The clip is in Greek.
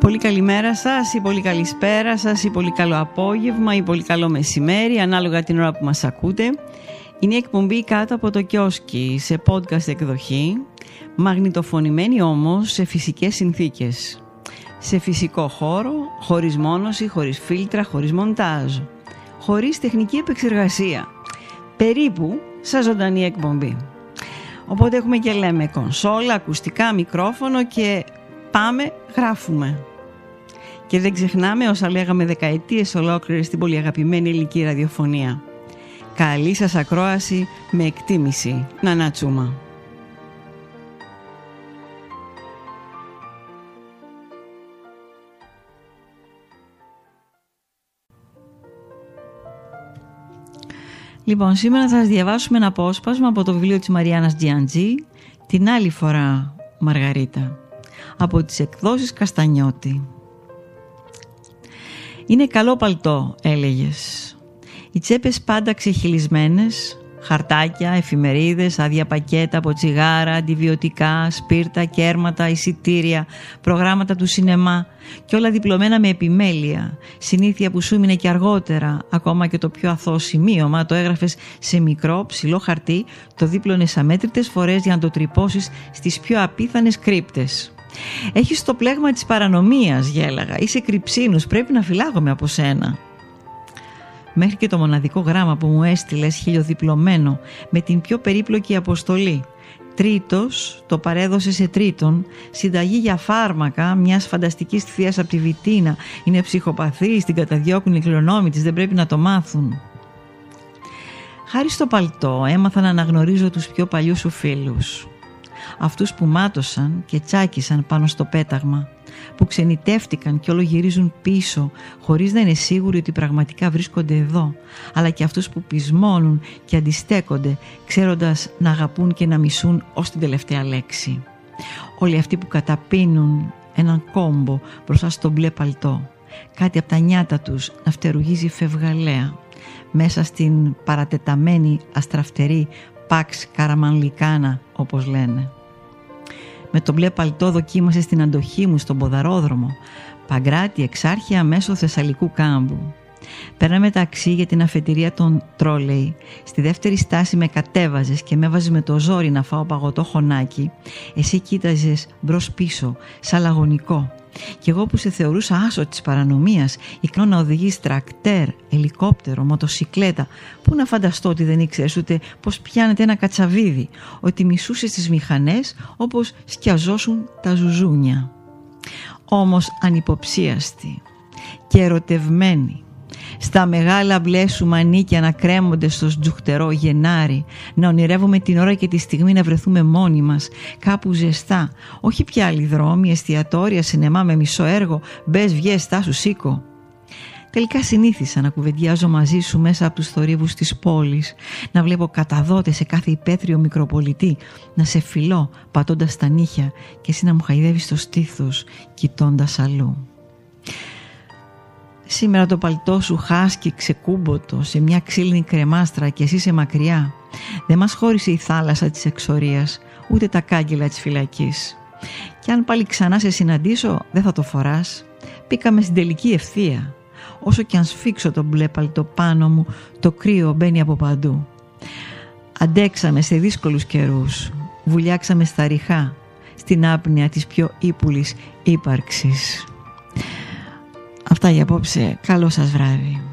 Πολύ καλημέρα σας ή πολύ καλησπέρα σας ή πολύ καλό απόγευμα ή πολύ καλό μεσημέρι ανάλογα την ώρα που μας ακούτε. Είναι η εκπομπή κάτω από το κιόσκι σε podcast εκδοχή μαγνητοφωνημένη όμως σε φυσικές συνθήκες. Σε φυσικό χώρο, χωρίς μόνωση, χωρίς φίλτρα, χωρίς μοντάζ. Χωρίς τεχνική επεξεργασία. Περίπου σαν ζωντανή εκπομπή. Οπότε έχουμε και λέμε κονσόλα, ακουστικά, μικρόφωνο και πάμε γράφουμε. Και δεν ξεχνάμε όσα λέγαμε δεκαετίες ολόκληρες στην πολύ αγαπημένη ελληνική ραδιοφωνία. Καλή σας ακρόαση με εκτίμηση. Να τσούμα. Λοιπόν, σήμερα θα σας διαβάσουμε ένα απόσπασμα από το βιβλίο της Μαριάννας Τζιαντζή, την άλλη φορά Μαργαρίτα, από τις εκδόσεις Καστανιώτη. «Είναι καλό παλτό», έλεγες. Οι τσέπες πάντα ξεχυλισμένες, χαρτάκια, εφημερίδες, άδεια πακέτα από τσιγάρα, αντιβιωτικά, σπίρτα, κέρματα, εισιτήρια, προγράμματα του σινεμά και όλα διπλωμένα με επιμέλεια. Συνήθεια που σου έμεινε και αργότερα, ακόμα και το πιο αθώο σημείωμα, το έγραφες σε μικρό, ψηλό χαρτί, το δίπλωνες αμέτρητες φορές για να το τρυπώσεις στις πιο απίθανες κρύπτες. Έχεις το πλέγμα της παρανομίας, γέλαγα. Είσαι κρυψίνους, πρέπει να φυλάγομαι από σένα μέχρι και το μοναδικό γράμμα που μου έστειλες χιλιοδιπλωμένο με την πιο περίπλοκη αποστολή. Τρίτος, το παρέδωσε σε τρίτον, συνταγή για φάρμακα μιας φανταστικής θείας από τη Βιτίνα. Είναι ψυχοπαθής, την καταδιώκουν οι κληρονόμοι της, δεν πρέπει να το μάθουν. Χάρη στο παλτό έμαθα να αναγνωρίζω τους πιο παλιούς σου φίλους. Αυτούς που μάτωσαν και τσάκισαν πάνω στο πέταγμα που ξενιτεύτηκαν και όλο γυρίζουν πίσω χωρίς να είναι σίγουροι ότι πραγματικά βρίσκονται εδώ αλλά και αυτούς που πεισμώνουν και αντιστέκονται ξέροντας να αγαπούν και να μισούν ως την τελευταία λέξη. Όλοι αυτοί που καταπίνουν έναν κόμπο μπροστά στο μπλε παλτό κάτι από τα νιάτα τους να φτερουγίζει φευγαλέα μέσα στην παρατεταμένη αστραφτερή Παξ Καραμανλικάνα όπως λένε. Με το μπλε παλτό δοκίμασε στην αντοχή μου στον ποδαρόδρομο. Παγκράτη εξάρχεια μέσω Θεσσαλικού κάμπου. Πέραμε ταξί για την αφετηρία των τρόλεϊ. Στη δεύτερη στάση με κατέβαζες και με έβαζες με το ζόρι να φάω παγωτό χωνάκι. Εσύ κοίταζες μπρος πίσω, σαν λαγωνικό. Κι εγώ που σε θεωρούσα άσο της παρανομίας, ικνό να οδηγείς τρακτέρ, ελικόπτερο, μοτοσικλέτα, πού να φανταστώ ότι δεν ήξερες ούτε πως πιάνεται ένα κατσαβίδι, ότι μισούσες τις μηχανές όπως σκιαζόσουν τα ζουζούνια. Όμως ανυποψίαστη και ερωτευμένη, στα μεγάλα μπλε σου μανίκια να κρέμονται στο τζουχτερό Γενάρη, να ονειρεύουμε την ώρα και τη στιγμή να βρεθούμε μόνοι μας, κάπου ζεστά, όχι πια άλλοι δρόμοι, εστιατόρια, σινεμά με μισό έργο, μπες βγες, στάσου, σήκω. Τελικά συνήθισα να κουβεντιάζω μαζί σου μέσα από τους θορύβους της πόλης, να βλέπω καταδότες σε κάθε υπαίθριο μικροπολιτή, να σε φιλώ πατώντας τα νύχια και εσύ να μου χαϊδεύεις το στήθος κοιτώντας αλλού. Σήμερα το παλτό σου χάσκει ξεκούμποτο σε μια ξύλινη κρεμάστρα και εσύ είσαι μακριά. Δεν μας χώρισε η θάλασσα της εξορίας, ούτε τα κάγκελα της φυλακής. Και αν πάλι ξανά σε συναντήσω, δεν θα το φοράς. Πήκαμε στην τελική ευθεία. Όσο και αν σφίξω το μπλε παλτό πάνω μου, το κρύο μπαίνει από παντού. Αντέξαμε σε δύσκολους καιρούς. Βουλιάξαμε στα ριχά, στην άπνοια της πιο ύπουλης ύπαρξης. Αυτά για απόψε. Καλό σας βράδυ.